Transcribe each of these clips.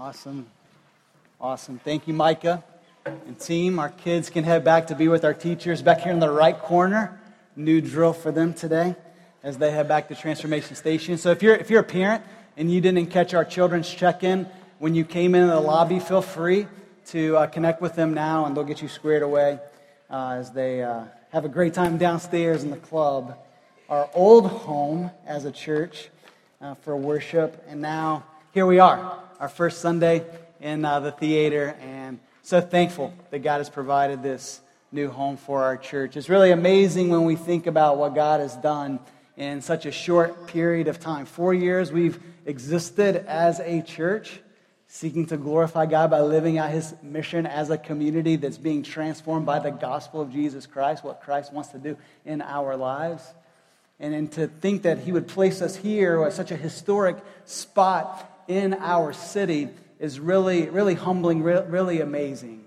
Awesome. Awesome. Thank you, Micah and team. Our kids can head back to be with our teachers back here in the right corner. New drill for them today as they head back to Transformation Station. So if you're, if you're a parent and you didn't catch our children's check in when you came in the lobby, feel free to uh, connect with them now and they'll get you squared away uh, as they uh, have a great time downstairs in the club. Our old home as a church uh, for worship. And now here we are, our first Sunday in uh, the theater. And so thankful that God has provided this new home for our church. It's really amazing when we think about what God has done in such a short period of time. Four years we've existed as a church, seeking to glorify God by living out his mission as a community that's being transformed by the gospel of Jesus Christ, what Christ wants to do in our lives. And, and to think that he would place us here at such a historic spot in our city is really, really humbling, really amazing.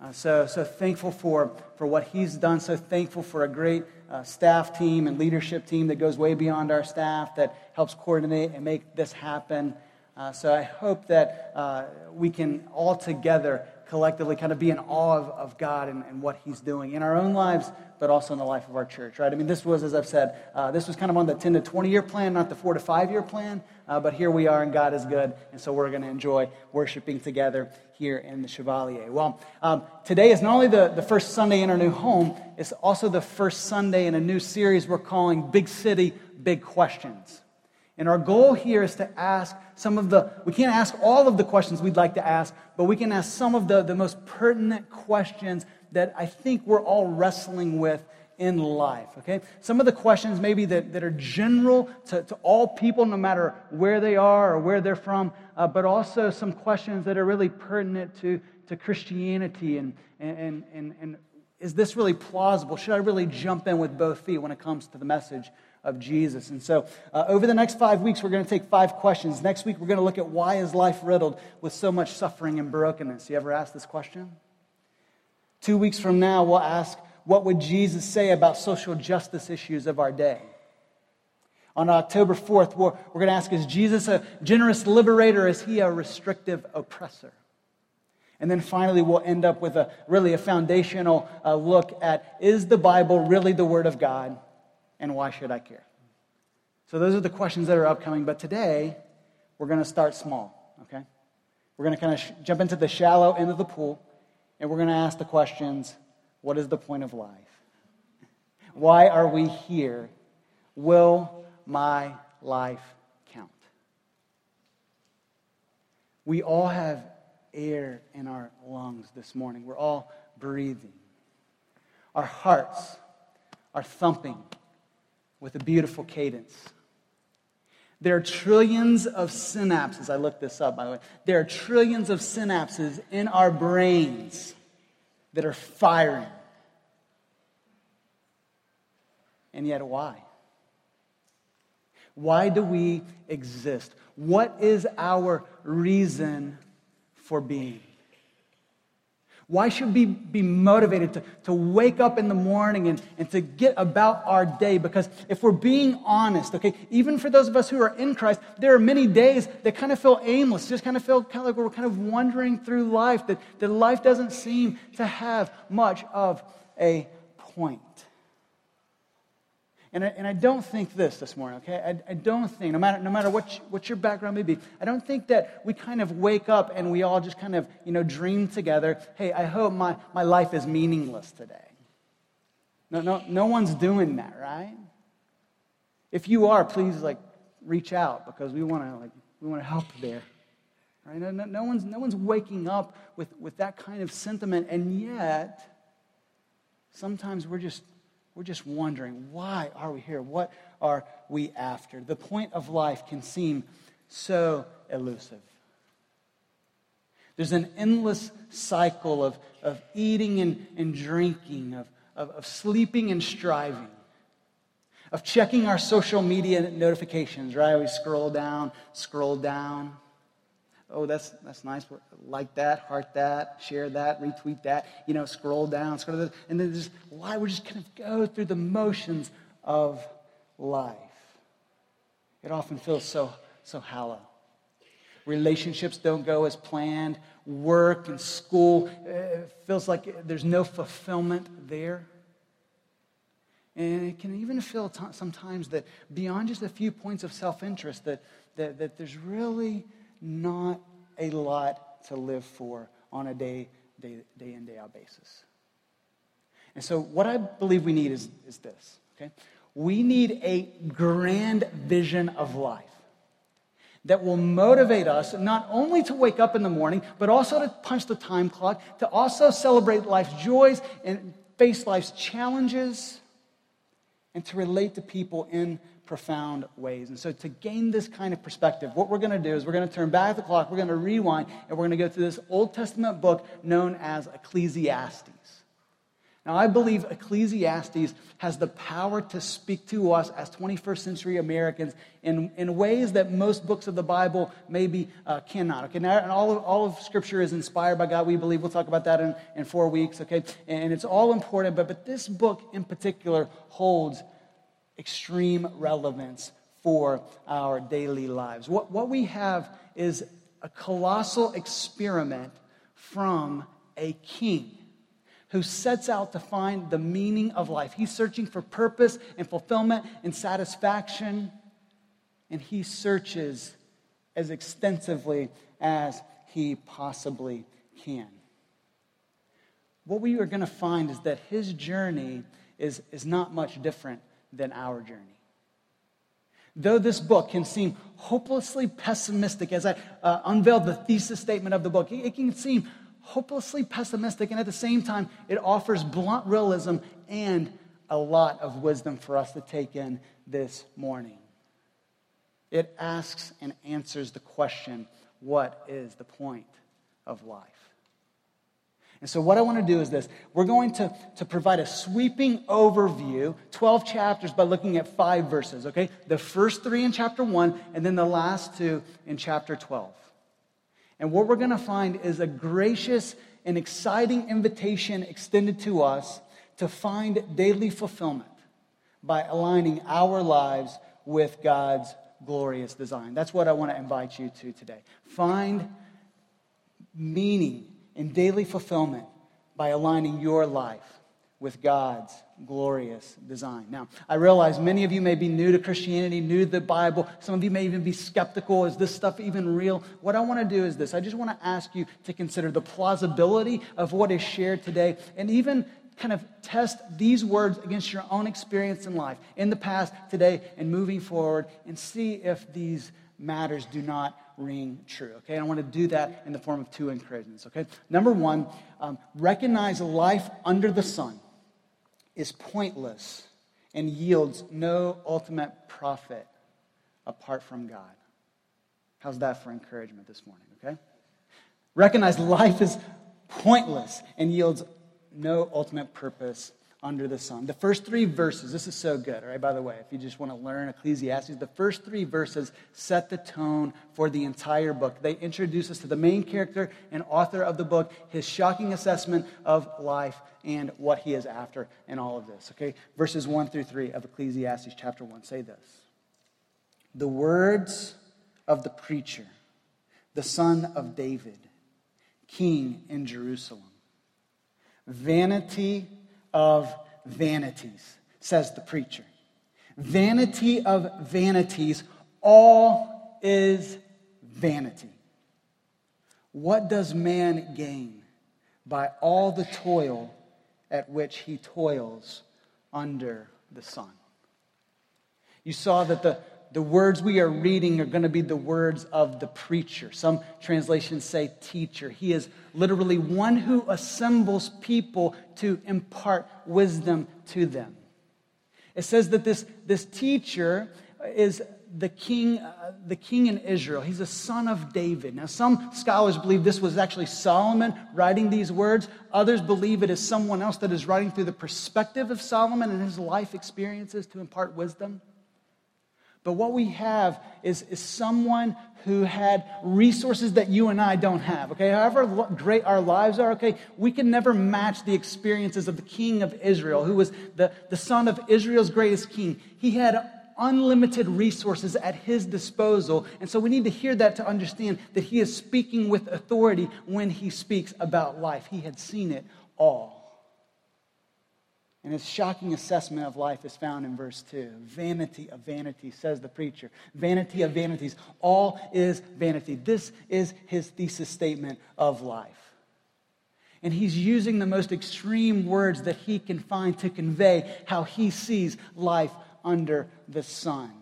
Uh, so, so thankful for, for what he's done. So thankful for a great uh, staff team and leadership team that goes way beyond our staff that helps coordinate and make this happen. Uh, so I hope that uh, we can all together collectively kind of be in awe of, of God and, and, what He's doing in our own lives, but also in the life of our church, right? I mean, this was, as I've said, uh, this was kind of on the 10 to 20 year plan, not the 4 to 5 year plan, uh, but here we are, and God is good, and so we're going to enjoy worshiping together here in the Chevalier. Well, um, today is not only the, the first Sunday in our new home, it's also the first Sunday in a new series we're calling Big City, Big Questions. And our goal here is to ask some of the, we can't ask all of the questions we'd like to ask, but we can ask some of the, the most pertinent questions that I think we're all wrestling with in life, okay? Some of the questions maybe that, that are general to, to all people, no matter where they are or where they're from, uh, but also some questions that are really pertinent to, to Christianity and, and, and, and is this really plausible? Should I really jump in with both feet when it comes to the message of Jesus. And so, uh, over the next five weeks, we're going to take five questions. Next week, we're going to look at why is life riddled with so much suffering and brokenness. You ever asked this question? Two weeks from now, we'll ask, what would Jesus say about social justice issues of our day? On October 4th, we're, we're going to ask, is Jesus a generous liberator? Is he a restrictive oppressor? And then finally, we'll end up with a really a foundational uh, look at is the Bible really the Word of God? And why should I care? So, those are the questions that are upcoming. But today, we're going to start small, okay? We're going to kind of sh- jump into the shallow end of the pool, and we're going to ask the questions what is the point of life? Why are we here? Will my life count? We all have air in our lungs this morning. We're all breathing. Our hearts are thumping with a beautiful cadence. There are trillions of synapses. I looked this up, by the way. There are trillions of synapses in our brains that are firing. And yet, why? Why do we exist? What is our reason for being? Why should we be motivated to, to wake up in the morning and, and to get about our day? Because if we're being honest, okay, even for those of us who are in Christ, there are many days that kind of feel aimless, just kind of feel kind of like we're kind of wandering through life, that, that life doesn't seem to have much of a point. And I, and I don't think this this morning, okay? I, I don't think, no matter, no matter what, what your background may be, I don't think that we kind of wake up and we all just kind of, you know, dream together, hey, I hope my, my life is meaningless today. No, no, no one's doing that, right? If you are, please, like, reach out because we want to, like, we want to help there. Right? No, no, no, one's, no one's waking up with, with that kind of sentiment, and yet, sometimes we're just we're just wondering, why are we here? What are we after? The point of life can seem so elusive. There's an endless cycle of, of eating and, and drinking, of, of, of sleeping and striving, of checking our social media notifications, right? We scroll down, scroll down oh, that's, that's nice. Like that, heart that, share that, retweet that, you know, scroll down, scroll down. And then just, why? We're just kind of go through the motions of life. It often feels so, so hollow. Relationships don't go as planned. Work and school uh, feels like there's no fulfillment there. And it can even feel t- sometimes that beyond just a few points of self interest, that, that, that there's really not a lot to live for on a day, day, day in, day out basis. And so, what I believe we need is, is this, okay? We need a grand vision of life that will motivate us not only to wake up in the morning, but also to punch the time clock, to also celebrate life's joys and face life's challenges, and to relate to people in profound ways. And so, to gain this kind of perspective, what we're going to do is we're going to turn back the clock, we're going to rewind, and we're going to go to this Old Testament book known as Ecclesiastes. Now, I believe Ecclesiastes has the power to speak to us as 21st century Americans in, in ways that most books of the Bible maybe uh, cannot. Okay, now, and all of, all of Scripture is inspired by God, we believe. We'll talk about that in, in four weeks, okay? And it's all important, but, but this book in particular holds extreme relevance for our daily lives. What, what we have is a colossal experiment from a king who sets out to find the meaning of life. He's searching for purpose and fulfillment and satisfaction, and he searches as extensively as he possibly can. What we are going to find is that his journey is, is not much different than our journey. Though this book can seem hopelessly pessimistic, as I uh, unveiled the thesis statement of the book, it can seem hopelessly pessimistic, and at the same time, it offers blunt realism and a lot of wisdom for us to take in this morning. It asks and answers the question what is the point of life? And so, what I want to do is this we're going to, to provide a sweeping overview, 12 chapters, by looking at five verses, okay? The first three in chapter one, and then the last two in chapter 12. And what we're going to find is a gracious and exciting invitation extended to us to find daily fulfillment by aligning our lives with God's glorious design. That's what I want to invite you to today. Find meaning in daily fulfillment by aligning your life with God's glorious design. Now, I realize many of you may be new to Christianity, new to the Bible. Some of you may even be skeptical. Is this stuff even real? What I want to do is this I just want to ask you to consider the plausibility of what is shared today and even kind of test these words against your own experience in life, in the past, today, and moving forward, and see if these matters do not ring true. Okay, I want to do that in the form of two encouragements. Okay, number one, um, recognize life under the sun is pointless and yields no ultimate profit apart from God. How's that for encouragement this morning, okay? Recognize life is pointless and yields no ultimate purpose under the sun. The first three verses, this is so good, all right, by the way, if you just want to learn Ecclesiastes, the first three verses set the tone for the entire book. They introduce us to the main character and author of the book, his shocking assessment of life, and what he is after in all of this, okay? Verses 1 through 3 of Ecclesiastes chapter 1 say this The words of the preacher, the son of David, king in Jerusalem. Vanity of vanities, says the preacher. Vanity of vanities, all is vanity. What does man gain by all the toil at which he toils under the sun? You saw that the the words we are reading are going to be the words of the preacher. Some translations say teacher. He is literally one who assembles people to impart wisdom to them. It says that this, this teacher is the king, uh, the king in Israel. He's a son of David. Now, some scholars believe this was actually Solomon writing these words. Others believe it is someone else that is writing through the perspective of Solomon and his life experiences to impart wisdom. But what we have is, is someone who had resources that you and I don't have. Okay, however great our lives are, okay, we can never match the experiences of the king of Israel, who was the, the son of Israel's greatest king. He had unlimited resources at his disposal. And so we need to hear that to understand that he is speaking with authority when he speaks about life. He had seen it all. And his shocking assessment of life is found in verse 2. Vanity of vanity, says the preacher. Vanity of vanities. All is vanity. This is his thesis statement of life. And he's using the most extreme words that he can find to convey how he sees life under the sun.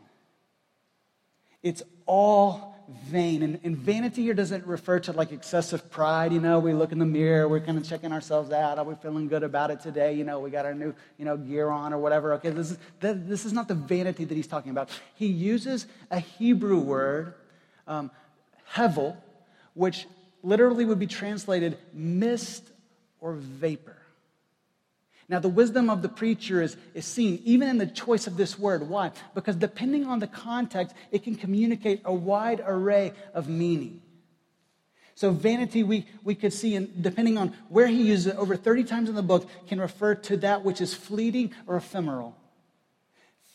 It's all vain. And, and, vanity here doesn't refer to like excessive pride. You know, we look in the mirror, we're kind of checking ourselves out. Are we feeling good about it today? You know, we got our new, you know, gear on or whatever. Okay, this is, this is not the vanity that he's talking about. He uses a Hebrew word, um, hevel, which literally would be translated mist or vapor. Now, the wisdom of the preacher is, is seen even in the choice of this word. Why? Because depending on the context, it can communicate a wide array of meaning. So, vanity, we, we could see, in, depending on where he uses it, over 30 times in the book, can refer to that which is fleeting or ephemeral,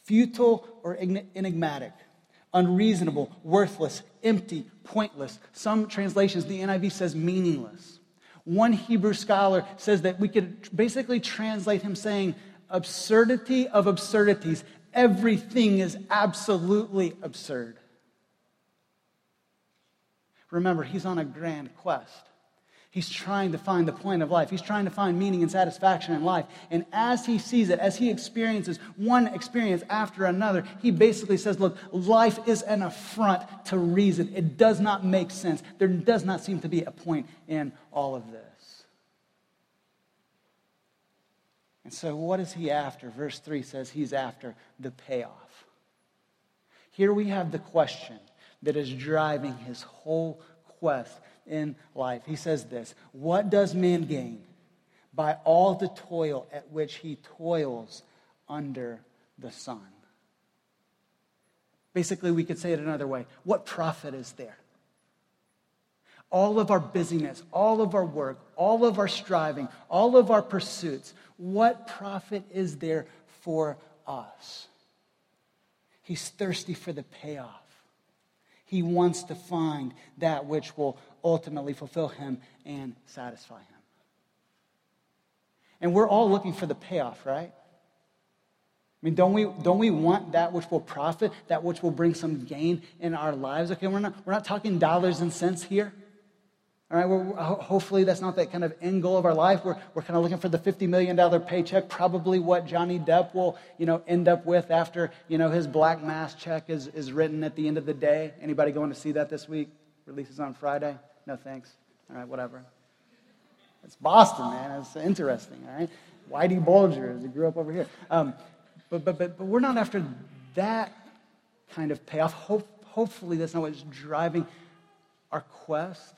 futile or enigmatic, unreasonable, worthless, empty, pointless. Some translations, the NIV says meaningless. One Hebrew scholar says that we could basically translate him saying, absurdity of absurdities. Everything is absolutely absurd. Remember, he's on a grand quest. He's trying to find the point of life. He's trying to find meaning and satisfaction in life. And as he sees it, as he experiences one experience after another, he basically says, Look, life is an affront to reason. It does not make sense. There does not seem to be a point in all of this. And so, what is he after? Verse 3 says he's after the payoff. Here we have the question that is driving his whole quest in life. He says this What does man gain by all the toil at which he toils under the sun? Basically, we could say it another way What profit is there? All of our busyness, all of our work, all of our striving, all of our pursuits, what profit is there for us? He's thirsty for the payoff. He wants to find that which will ultimately fulfill him and satisfy him. And we're all looking for the payoff, right? I mean, don't we, don't we want that which will profit, that which will bring some gain in our lives? Okay, we're not, we're not talking dollars and cents here. All right, we're, hopefully that's not that kind of end goal of our life. We're, we're kind of looking for the $50 million paycheck, probably what Johnny Depp will, you know, end up with after, you know, his black mass check is, is written at the end of the day. Anybody going to see that this week? Releases on Friday. No thanks. All right, whatever. It's Boston, man. It's interesting, all right? Whitey Bulger, he grew up over here. Um, but, but, but, but we're not after that kind of payoff. Hope, hopefully, that's not what's driving our quest.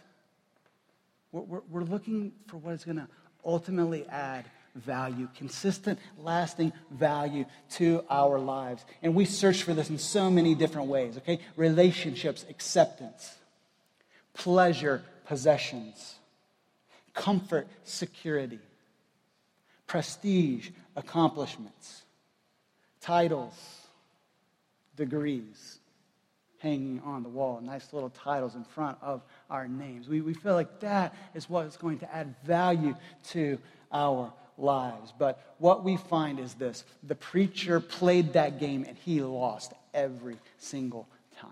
We're, we're, looking for what is going to ultimately add value, consistent, lasting value to our lives. And we search for this in so many different ways, okay? Relationships, acceptance, pleasure, possessions, comfort, security, prestige, accomplishments, titles, degrees hanging on the wall, nice little titles in front of our names. We, we feel like that is what is going to add value to our lives. But what we find is this the preacher played that game and he lost every single time.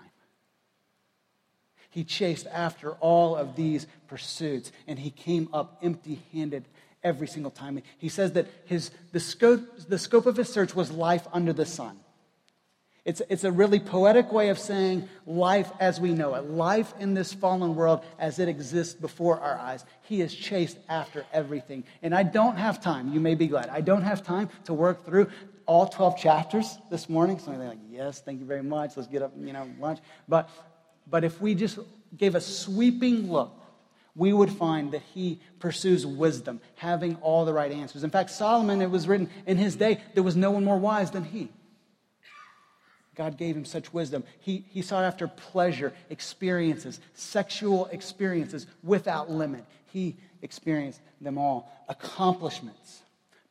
he chased after all of these pursuits, and he came up empty handed every single time. He says that his, the, scope, the scope of his search was life under the sun. It's, it's a really poetic way of saying life as we know it, life in this fallen world as it exists before our eyes. He is chased after everything. And I don't have time, you may be glad, I don't have time to work through all 12 chapters this morning. So they're like, yes, thank you very much. Let's get up, you know, lunch. But but if we just gave a sweeping look, we would find that he pursues wisdom, having all the right answers. In fact, Solomon, it was written in his day, there was no one more wise than he. God gave him such wisdom. He, he sought after pleasure, experiences, sexual experiences without limit. He experienced them all. Accomplishments,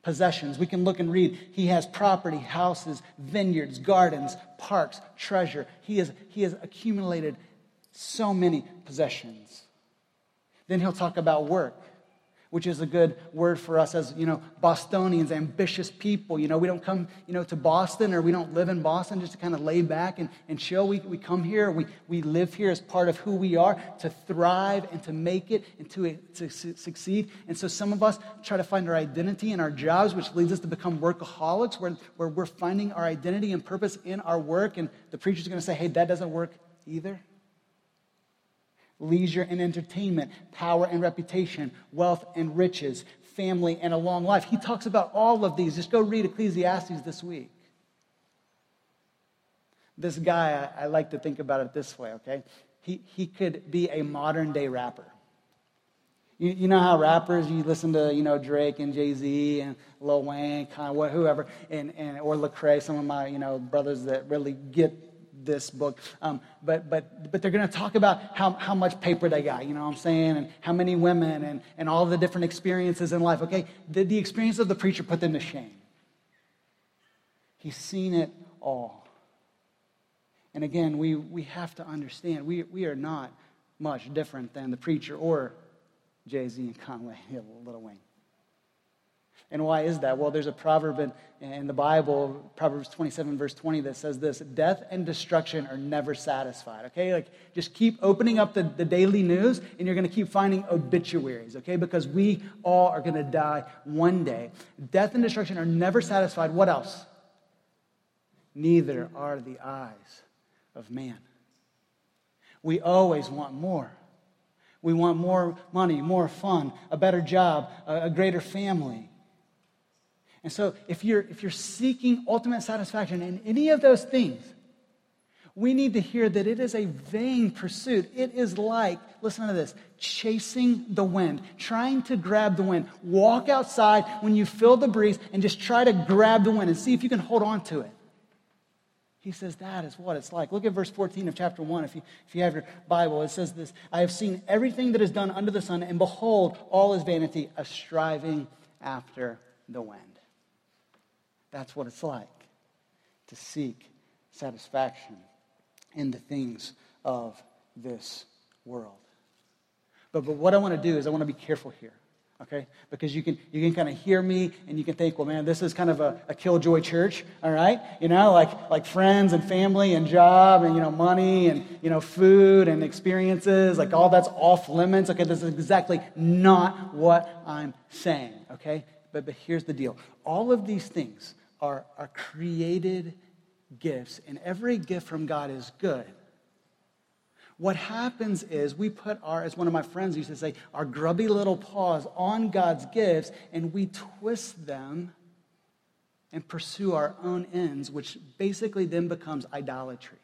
possessions. We can look and read. He has property, houses, vineyards, gardens, parks, treasure. He has, he has accumulated so many possessions. Then he'll talk about work which is a good word for us as, you know, Bostonians, ambitious people. You know, we don't come, you know, to Boston or we don't live in Boston just to kind of lay back and, and chill. We, we come here, we, we live here as part of who we are to thrive and to make it and to, to succeed. And so some of us try to find our identity in our jobs, which leads us to become workaholics, where, where we're finding our identity and purpose in our work. And the preacher's going to say, hey, that doesn't work either leisure and entertainment, power and reputation, wealth and riches, family and a long life. He talks about all of these. Just go read Ecclesiastes this week. This guy, I, I like to think about it this way, okay? He, he could be a modern day rapper. You, you, know how rappers, you listen to, you know, Drake and Jay-Z and Lil Wayne, of whoever, and, and, or Lecrae, some of my, you know, brothers that really get this book. Um, but, but, but they're going to talk about how, how much paper they got, you know what I'm saying? And how many women and, and all the different experiences in life. Okay, the, the experience of the preacher put them to shame. He's seen it all. And again, we, we have to understand we, we are not much different than the preacher or Jay Z and Kanye, Little Wayne. And why is that? Well, there's a proverb in, in the Bible, Proverbs 27, verse 20, that says this Death and destruction are never satisfied. Okay? Like, just keep opening up the, the daily news, and you're going to keep finding obituaries, okay? Because we all are going to die one day. Death and destruction are never satisfied. What else? Neither are the eyes of man. We always want more. We want more money, more fun, a better job, a, a greater family. And so, if you're, if you're seeking ultimate satisfaction in any of those things, we need to hear that it is a vain pursuit. It is like, listen to this, chasing the wind, trying to grab the wind. Walk outside when you feel the breeze and just try to grab the wind and see if you can hold on to it. He says that is what it's like. Look at verse 14 of chapter 1 if you, if you have your Bible. It says this I have seen everything that is done under the sun, and behold, all is vanity, a striving after the wind. That's what it's like to seek satisfaction in the things of this world. But, but what I want to do is I want to be careful here, okay? Because you can, you can kind of hear me and you can think, well, man, this is kind of a, a killjoy church, all right? You know, like, like friends and family and job and, you know, money and, you know, food and experiences, like all that's off limits. Okay, this is exactly not what I'm saying, okay? But, but here's the deal all of these things, are, are created gifts, and every gift from God is good. What happens is we put our, as one of my friends used to say, our grubby little paws on God's gifts and we twist them and pursue our own ends, which basically then becomes idolatry.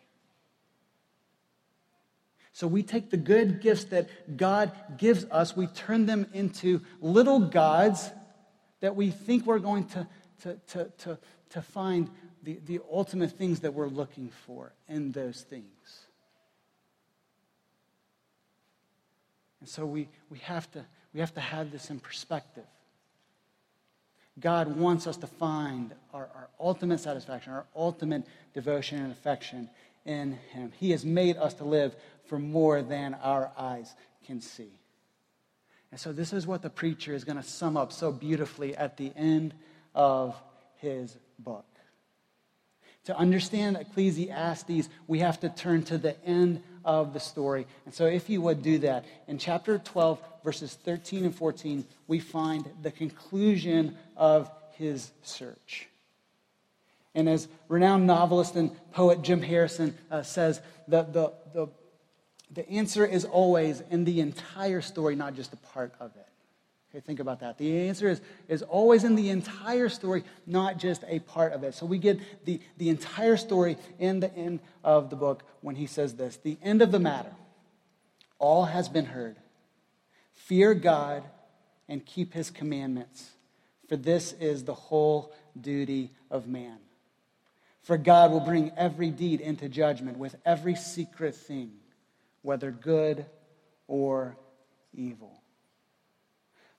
So we take the good gifts that God gives us, we turn them into little gods that we think we're going to to, to, to, to find the, the ultimate things that we're looking for in those things. And so we, we, have to, we have to have this in perspective. God wants us to find our, our ultimate satisfaction, our ultimate devotion and affection in Him. He has made us to live for more than our eyes can see. And so, this is what the preacher is going to sum up so beautifully at the end of his book. To understand Ecclesiastes, we have to turn to the end of the story. And so, if you would do that, in chapter 12, verses 13 and 14, we find the conclusion of his search. And as renowned novelist and poet Jim Harrison uh, says, the, the, the, the answer is always in the entire story, not just a part of it. Okay, think about that. The answer is, is always in the entire story, not just a part of it. So we get the, the entire story in the end of the book when he says this The end of the matter. All has been heard. Fear God and keep his commandments, for this is the whole duty of man. For God will bring every deed into judgment with every secret thing, whether good or evil.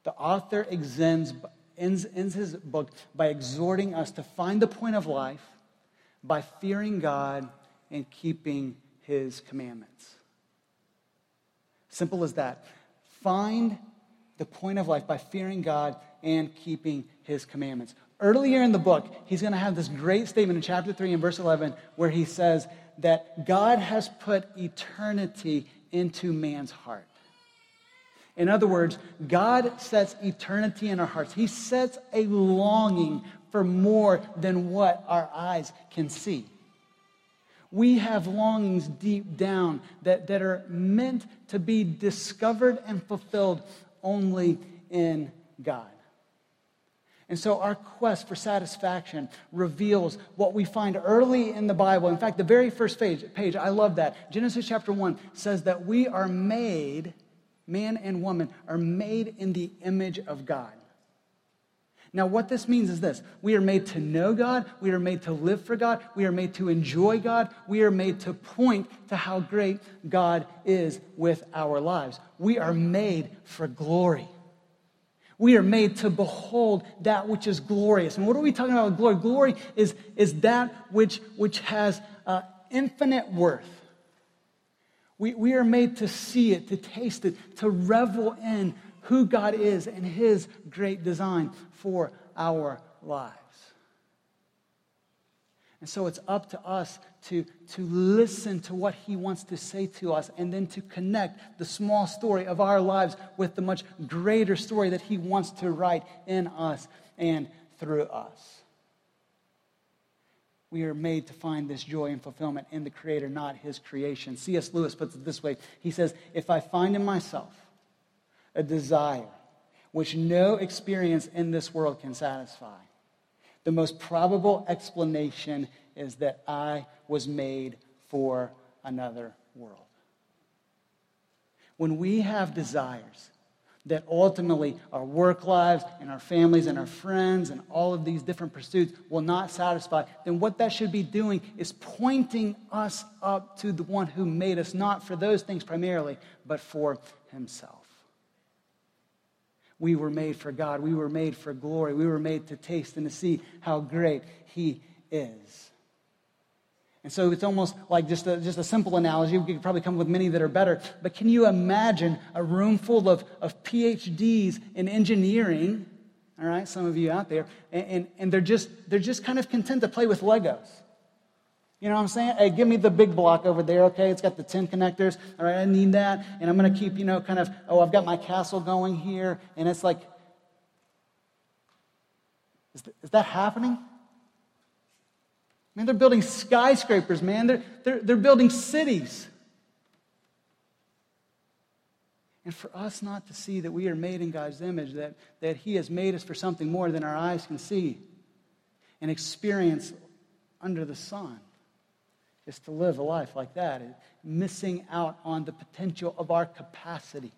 The author examines, ends, ends his book by exhorting us to find the point of life by fearing God and keeping his commandments. Simple as that. Find the point of life by fearing God and keeping his commandments. Earlier in the book, he's going to have this great statement in chapter 3 and verse 11 where he says that God has put eternity into man's heart. In other words, God sets eternity in our hearts. He sets a longing for more than what our eyes can see. We have longings deep down that, that are meant to be discovered and fulfilled only in God. And so our quest for satisfaction reveals what we find early in the Bible. In fact, the very first page, page, I love that. Genesis chapter 1 says that we are made, man and woman, are made in the image of God. Now, what this means is this we are made to know God, we are made to live for God, we are made to enjoy God, we are made to point to how great God is with our lives. We are made for glory. We are made to behold that which is glorious. And what are we talking about with glory? Glory is, is that which, which has uh, infinite worth. We, we are made to see it, to taste it, to revel in who God is and His great design for our lives. And so it's up to us to, to listen to what he wants to say to us and then to connect the small story of our lives with the much greater story that he wants to write in us and through us. We are made to find this joy and fulfillment in the Creator, not His creation. C.S. Lewis puts it this way He says, If I find in myself a desire which no experience in this world can satisfy, the most probable explanation is that I was made for another world. When we have desires that ultimately our work lives and our families and our friends and all of these different pursuits will not satisfy, then what that should be doing is pointing us up to the one who made us, not for those things primarily, but for himself. We were made for God. We were made for glory. We were made to taste and to see how great He is. And so it's almost like just a, just a simple analogy. We could probably come up with many that are better. But can you imagine a room full of, of PhDs in engineering? All right, some of you out there, and, and, and they're, just, they're just kind of content to play with Legos. You know what I'm saying? Hey, give me the big block over there, okay? It's got the 10 connectors. All right, I need that. And I'm going to keep, you know, kind of, oh, I've got my castle going here. And it's like, is, th- is that happening? Man, they're building skyscrapers, man. They're, they're, they're building cities. And for us not to see that we are made in God's image, that, that He has made us for something more than our eyes can see and experience under the sun is to live a life like that, missing out on the potential of our capacity.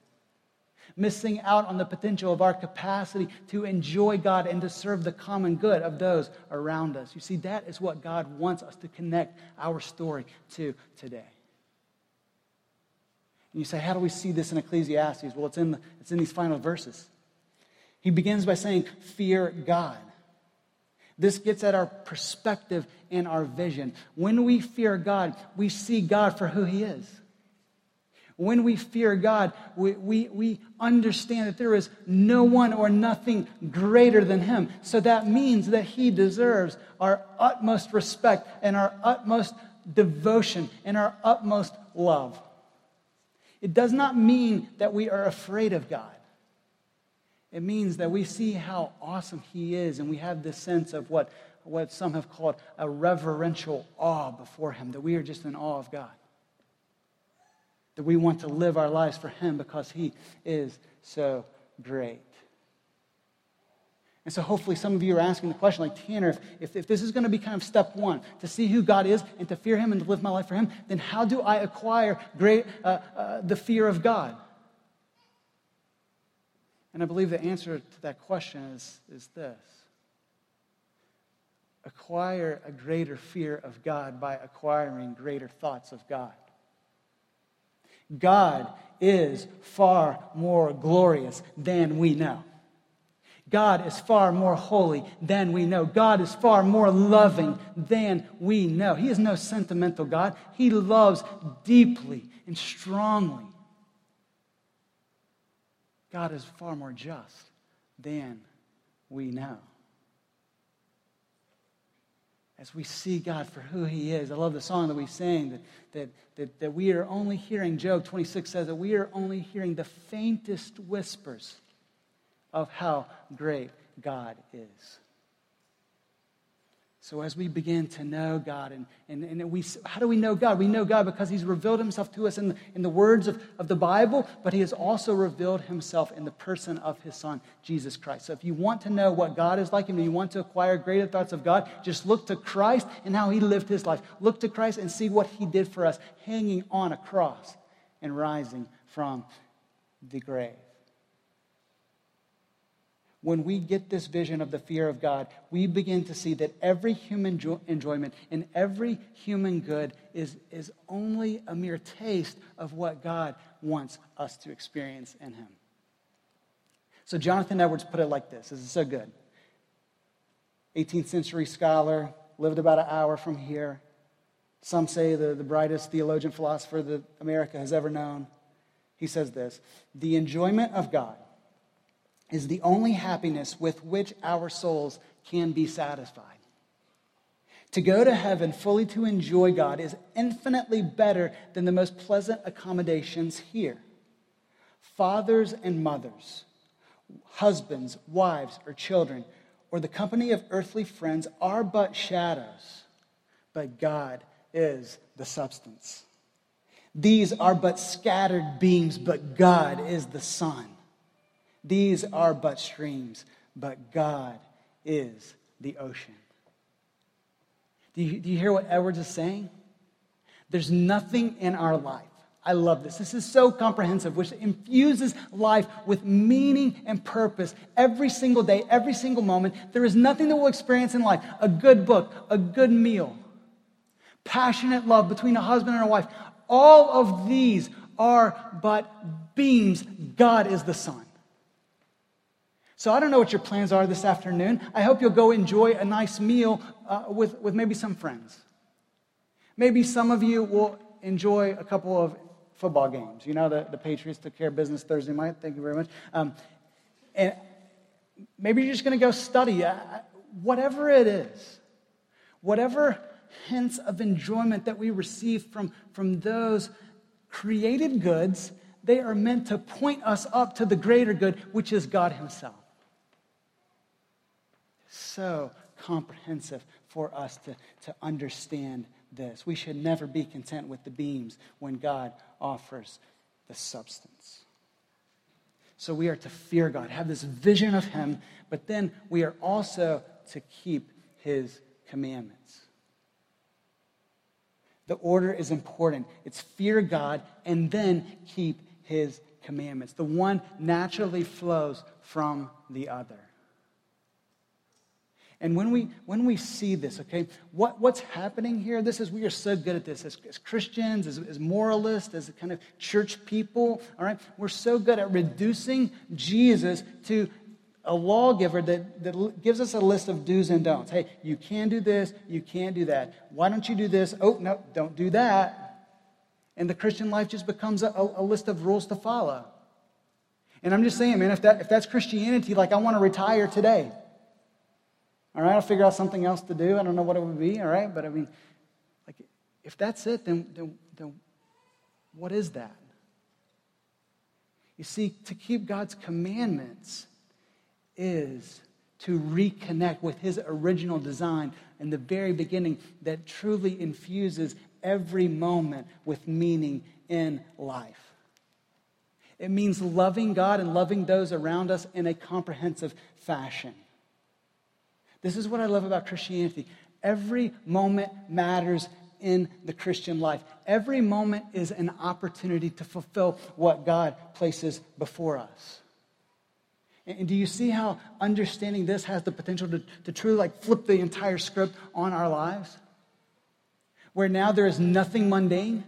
Missing out on the potential of our capacity to enjoy God and to serve the common good of those around us. You see, that is what God wants us to connect our story to today. And you say, how do we see this in Ecclesiastes? Well, it's in, the, it's in these final verses. He begins by saying, Fear God. This gets at our perspective and our vision. When we fear God, we see God for who He is. When we fear God, we, we, we understand that there is no one or nothing greater than Him. So that means that He deserves our utmost respect and our utmost devotion and our utmost love. It does not mean that we are afraid of God. It means that we see how awesome He is, and we have this sense of what, what some have called a reverential awe before Him, that we are just in awe of God. That we want to live our lives for Him because He is so great. And so, hopefully, some of you are asking the question, like Tanner, if, if, if, this is going to be kind of step one, to see who God is and to fear Him and to live my life for Him, then how do I acquire great, uh, uh, the fear of God? And I believe the answer to that question is, is this acquire a greater fear of God by acquiring greater thoughts of God. God is far more glorious than we know. God is far more holy than we know. God is far more loving than we know. He is no sentimental God. He loves deeply and strongly. God is far more just than we know. As we see God for who He is, I love the song that we sang that, that, that, that we are only hearing, Job 26 says that we are only hearing the faintest whispers of how great God is. So, as we begin to know God, and, and, and we, how do we know God? We know God because He's revealed Himself to us in in the words of, of the Bible, but He has also revealed Himself in the person of His Son, Jesus Christ. So, if you want to know what God is like and you want to acquire greater thoughts of God, just look to Christ and how He lived His life. Look to Christ and see what He did for us, hanging on a cross and rising from the grave when we get this vision of the fear of God, we begin to see that every human jo- enjoyment and every human good is, is only a mere taste of what God wants us to experience in Him. So, Jonathan Edwards put it like this this is so good. 18th century scholar, lived about an hour from here. Some say the, the brightest theologian philosopher that America has ever known. He says this The enjoyment of God is the only happiness with which our souls can be satisfied. To go to heaven fully to enjoy God is infinitely better than the most pleasant accommodations here. Fathers and mothers, husbands, wives, or children, or the company of earthly friends are but shadows, but God is the substance. These are but scattered beams, but God is the sun. These are but streams, but God is the ocean. Do you, do you hear what Edwards is saying? There's nothing in our life. I love this. This is so comprehensive, which infuses life with meaning and purpose every single day, every single moment. There is nothing that we'll experience in life a good book, a good meal, passionate love between a husband and a wife. All of these are but beams. God is the sun. So I don't know what your plans are this afternoon. I hope you'll go enjoy a nice meal uh, with, with maybe some friends. Maybe some of you will enjoy a couple of football games. You know, the, the Patriots took care of business Thursday night. Thank you very much. Um, and maybe you're just going to go study. Uh, whatever it is, whatever hints of enjoyment that we receive from, from those created goods, they are meant to point us up to the greater good, which is God Himself so comprehensive for us to, to understand this. We should never be content with the beams when God offers the substance. So we are to fear God, have this vision of Him, but then we are also to keep His commandments. The order is important. It's fear God and then keep His commandments. The one naturally flows from the other. And when we, when we see this, okay, what, what's happening here? This is, we are so good at this as, as Christians, as, as moralists, as kind of church people, all right? We're so good at reducing Jesus to a lawgiver that, that gives us a list of do's and don'ts. Hey, you can do this, you can't do that. Why don't you do this? Oh, no, don't do that. And the Christian life just becomes a, a list of rules to follow. And I'm just saying, man, if, that, if that's Christianity, like I want to retire today. All right, I'll figure out something else to do. I don't know what it would be, all right? But I mean, like, if that's it, then, then, then what is that? You see, to keep God's commandments is to reconnect with his original design in the very beginning that truly infuses every moment with meaning in life. It means loving God and loving those around us in a comprehensive fashion. This is what I love about Christianity. Every moment matters in the Christian life. Every moment is an opportunity to fulfill what God places before us. And do you see how understanding this has the potential to, to truly like flip the entire script on our lives? Where now there is nothing mundane.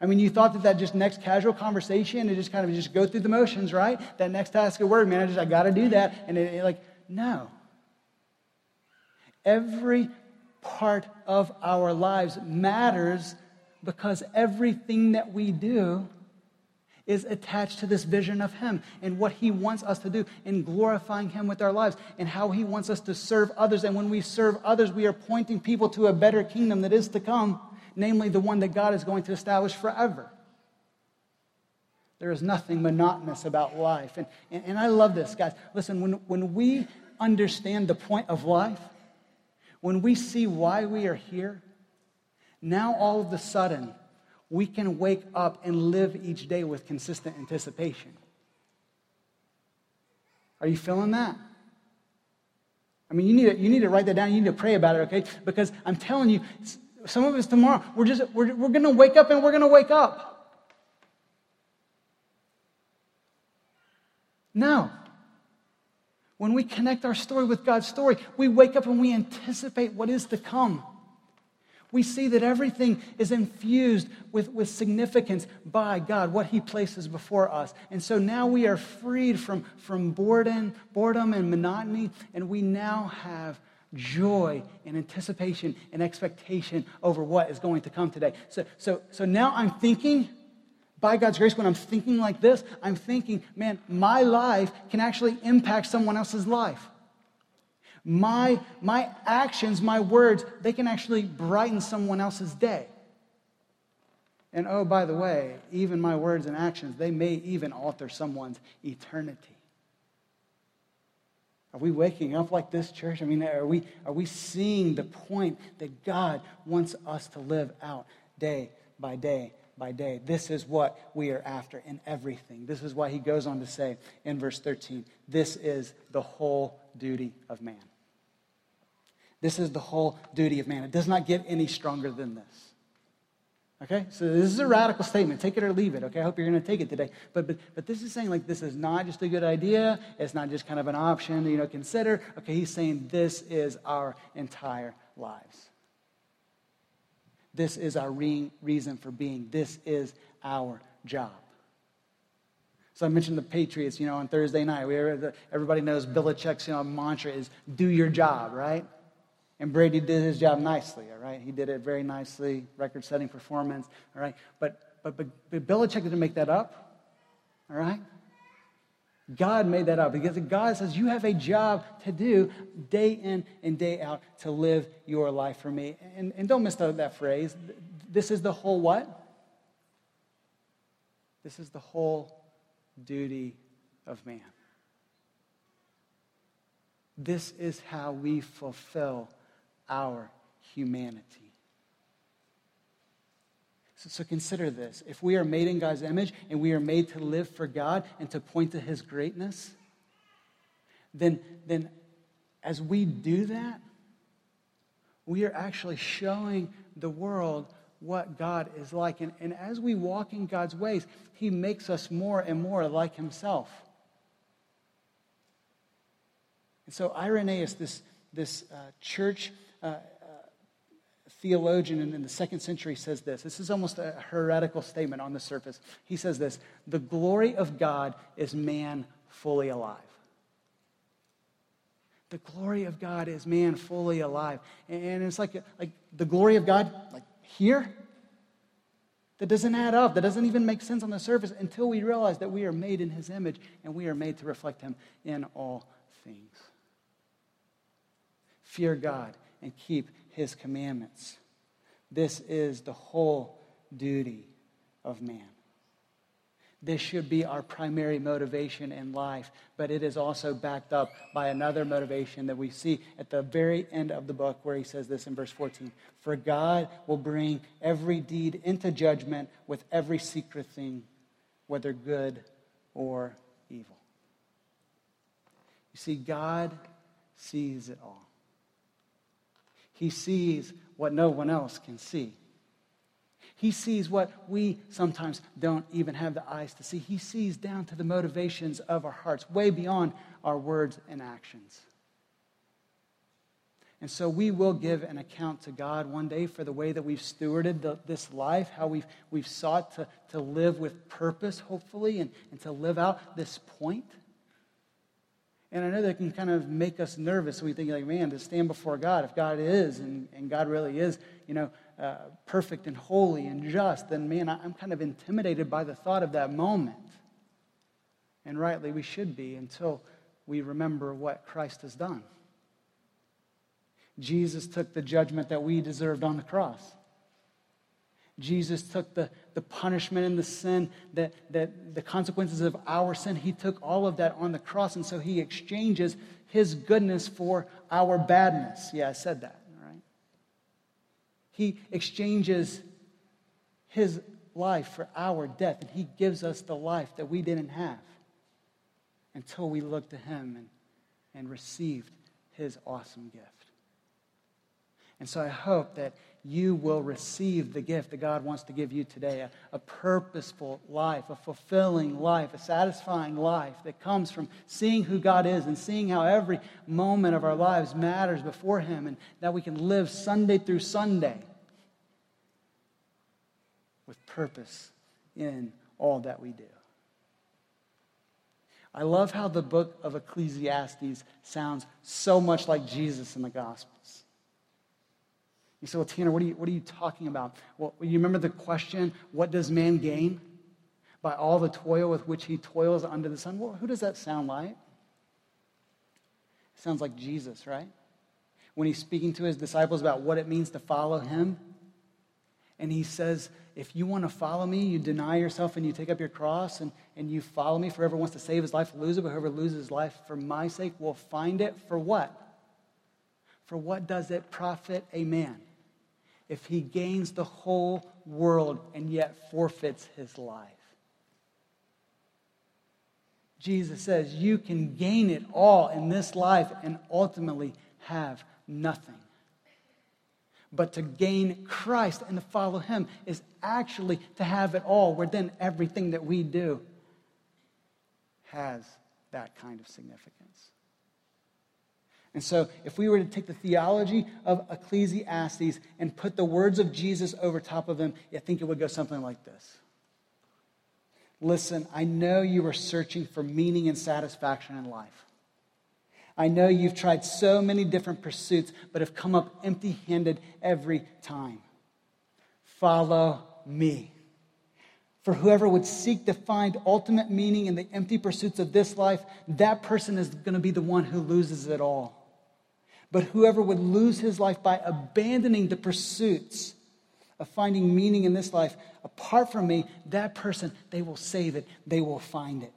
I mean, you thought that that just next casual conversation, it just kind of just go through the motions, right? That next task of work, man, I just, I got to do that. And it, it, like, no. Every part of our lives matters because everything that we do is attached to this vision of Him and what He wants us to do in glorifying Him with our lives and how He wants us to serve others. And when we serve others, we are pointing people to a better kingdom that is to come, namely the one that God is going to establish forever. There is nothing monotonous about life. And, and, and I love this, guys. Listen, when, when we understand the point of life, when we see why we are here, now all of a sudden, we can wake up and live each day with consistent anticipation. Are you feeling that? I mean, you need, to, you need to write that down. You need to pray about it, okay? Because I'm telling you, some of us tomorrow, we're just, we're, we're going to wake up and we're going to wake up. No. When we connect our story with God's story, we wake up and we anticipate what is to come we see that everything is infused with, with significance by God, what He places before us. And so now we are freed from, from boredom, boredom and monotony, and we now have joy and anticipation and expectation over what is going to come today. So, so, so now I'm thinking, by God's grace, when I'm thinking like this, I'm thinking, man, my life can actually impact someone else's life. My, my actions, my words, they can actually brighten someone else's day. And oh, by the way, even my words and actions, they may even alter someone's eternity. Are we waking up like this, church? I mean, are we, are we seeing the point that God wants us to live out day by day by day? This is what we are after in everything. This is why he goes on to say in verse 13 this is the whole duty of man. This is the whole duty of man. It does not get any stronger than this. Okay? So this is a radical statement. Take it or leave it. Okay? I hope you're going to take it today. But, but, but this is saying, like, this is not just a good idea. It's not just kind of an option, you know, consider. Okay, he's saying this is our entire lives. This is our re- reason for being. This is our job. So I mentioned the Patriots, you know, on Thursday night. We, everybody knows Belichick's you know, mantra is do your job, right? And Brady did his job nicely, all right? He did it very nicely, record setting performance, all right? But, but, but, but Belichick didn't make that up, all right? God made that up because God says you have a job to do day in and day out to live your life for me. And, and don't miss that phrase. This is the whole what? This is the whole duty of man. This is how we fulfill our humanity. So, so, consider this. If we are made in God's image and we are made to live for God and to point to his greatness, then, then as we do that, we are actually showing the world what God is like. And, and as we walk in God's ways, he makes us more and more like himself. And so Irenaeus, this, this uh, church uh, theologian in, the second century says this. This is almost a heretical statement on the surface. He says this The glory of God is man fully alive. The glory of God is man fully alive. And it's like, like the glory of God, like here, that doesn't add up, that doesn't even make sense on the surface until we realize that we are made in his image and we are made to reflect him in all things. Fear God and keep his commandments. This is the whole duty of man. This should be our primary motivation in life, but it is also backed up by another motivation that we see at the very end of the book where he says this in verse 14 For God will bring every deed into judgment with every secret thing, whether good or evil. You see, God sees it all. He sees what no one else can see. He sees what we sometimes don't even have the eyes to see. He sees down to the motivations of our hearts, way beyond our words and actions. And so we will give an account to God one day for the way that we've stewarded the, this life, how we've, we've sought to, to live with purpose, hopefully, and, and to live out this point. And I know that can kind of make us nervous. So we think, like, man, to stand before God, if God is, and, and God really is, you know, uh, perfect and holy and just, then, man, I'm kind of intimidated by the thought of that moment. And rightly, we should be until we remember what Christ has done. Jesus took the judgment that we deserved on the cross. Jesus took the, the punishment and the sin, that, that the consequences of our sin, he took all of that on the cross. And so he exchanges his goodness for our badness. Yeah, I said that, right? He exchanges his life for our death, and he gives us the life that we didn't have until we looked to him and, and received his awesome gift. And so I hope that you will receive the gift that God wants to give you today a, a, purposeful life, a fulfilling life, a satisfying life that comes from seeing who God is and seeing how every moment of our lives matters before Him and that we can live Sunday through Sunday with purpose in all that we do. I love how the book of Ecclesiastes sounds so much like Jesus in the Gospels. You say, well, Tanner, what are you, what are you talking about? Well, you remember the question, what does man gain by all the toil with which he toils under the sun? Well, who does that sound like? It sounds like Jesus, right? When he's speaking to his disciples about what it means to follow him, and he says, if you want to follow me, you deny yourself and you take up your cross and, and you follow me. For whoever wants to save his life lose it, but whoever loses his life for my sake will find it. For what? For what does it profit a man? If he gains the whole world and yet forfeits his life. Jesus says you can gain it all in this life and ultimately have nothing. But to gain Christ and to follow him is actually to have it all, where then everything that we do has that kind of significance. And so, if we were to take the theology of Ecclesiastes and put the words of Jesus over top of them, I think it would go something like this Listen, I know you are searching for meaning and satisfaction in life. I know you've tried so many different pursuits, but have come up empty handed every time. Follow me. For whoever would seek to find ultimate meaning in the empty pursuits of this life, that person is going to be the one who loses it all. But whoever would lose his life by abandoning the pursuits of finding meaning in this life apart from me, that person, they will save it. They will find it.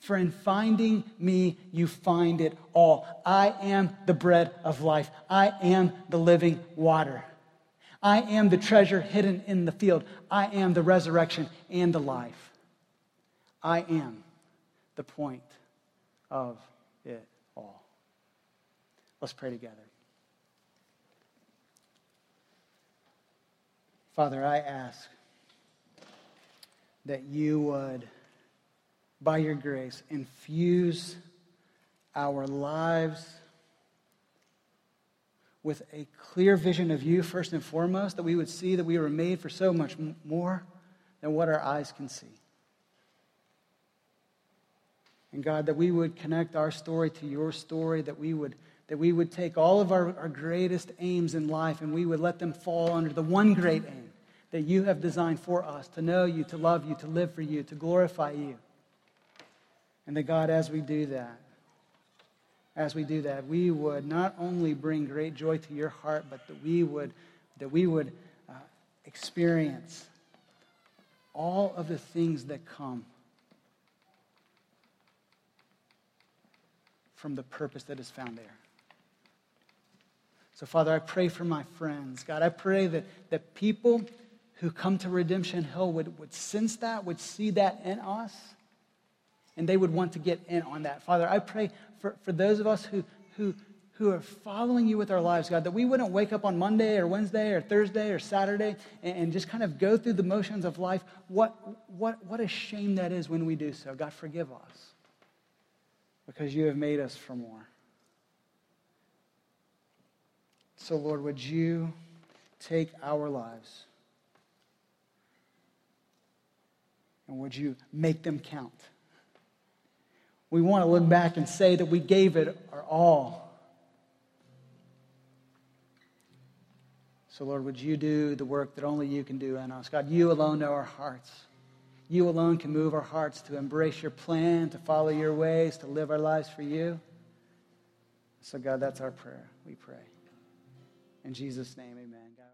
For in finding me, you find it all. I am the bread of life. I am the living water. I am the treasure hidden in the field. I am the resurrection and the life. I am the point of. Let's pray together. Father, I ask that you would, by your grace, infuse our lives with a clear vision of you, first and foremost, that we would see that we were made for so much more than what our eyes can see. And God, that we would connect our story to your story, that we would that we would take all of our, our greatest aims in life and we would let them fall under the one great aim that you have designed for us to know you, to love you, to live for you, to glorify you. And that, God, as we do that, as we do that, we would not only bring great joy to your heart, but that we would, that we would uh, experience all of the things that come from the purpose that is found there. So, Father, I pray for my friends. God, I pray that, that people who come to Redemption Hill would, would sense that, would see that in us, and they would want to get in on that. Father, I pray for, for those of us who, who, who are following you with our lives, God, that we wouldn't wake up on Monday or Wednesday or Thursday or Saturday and, and just kind of go through the motions of life. What, what, what a shame that is when we do so. God, forgive us because you have made us for more. So, Lord, would you take our lives and would you make them count? We want to look back and say that we gave it our all. So, Lord, would you do the work that only you can do in us? God, you alone know our hearts. You alone can move our hearts to embrace your plan, to follow your ways, to live our lives for you. So, God, that's our prayer. We pray. In Jesus' name, amen. God.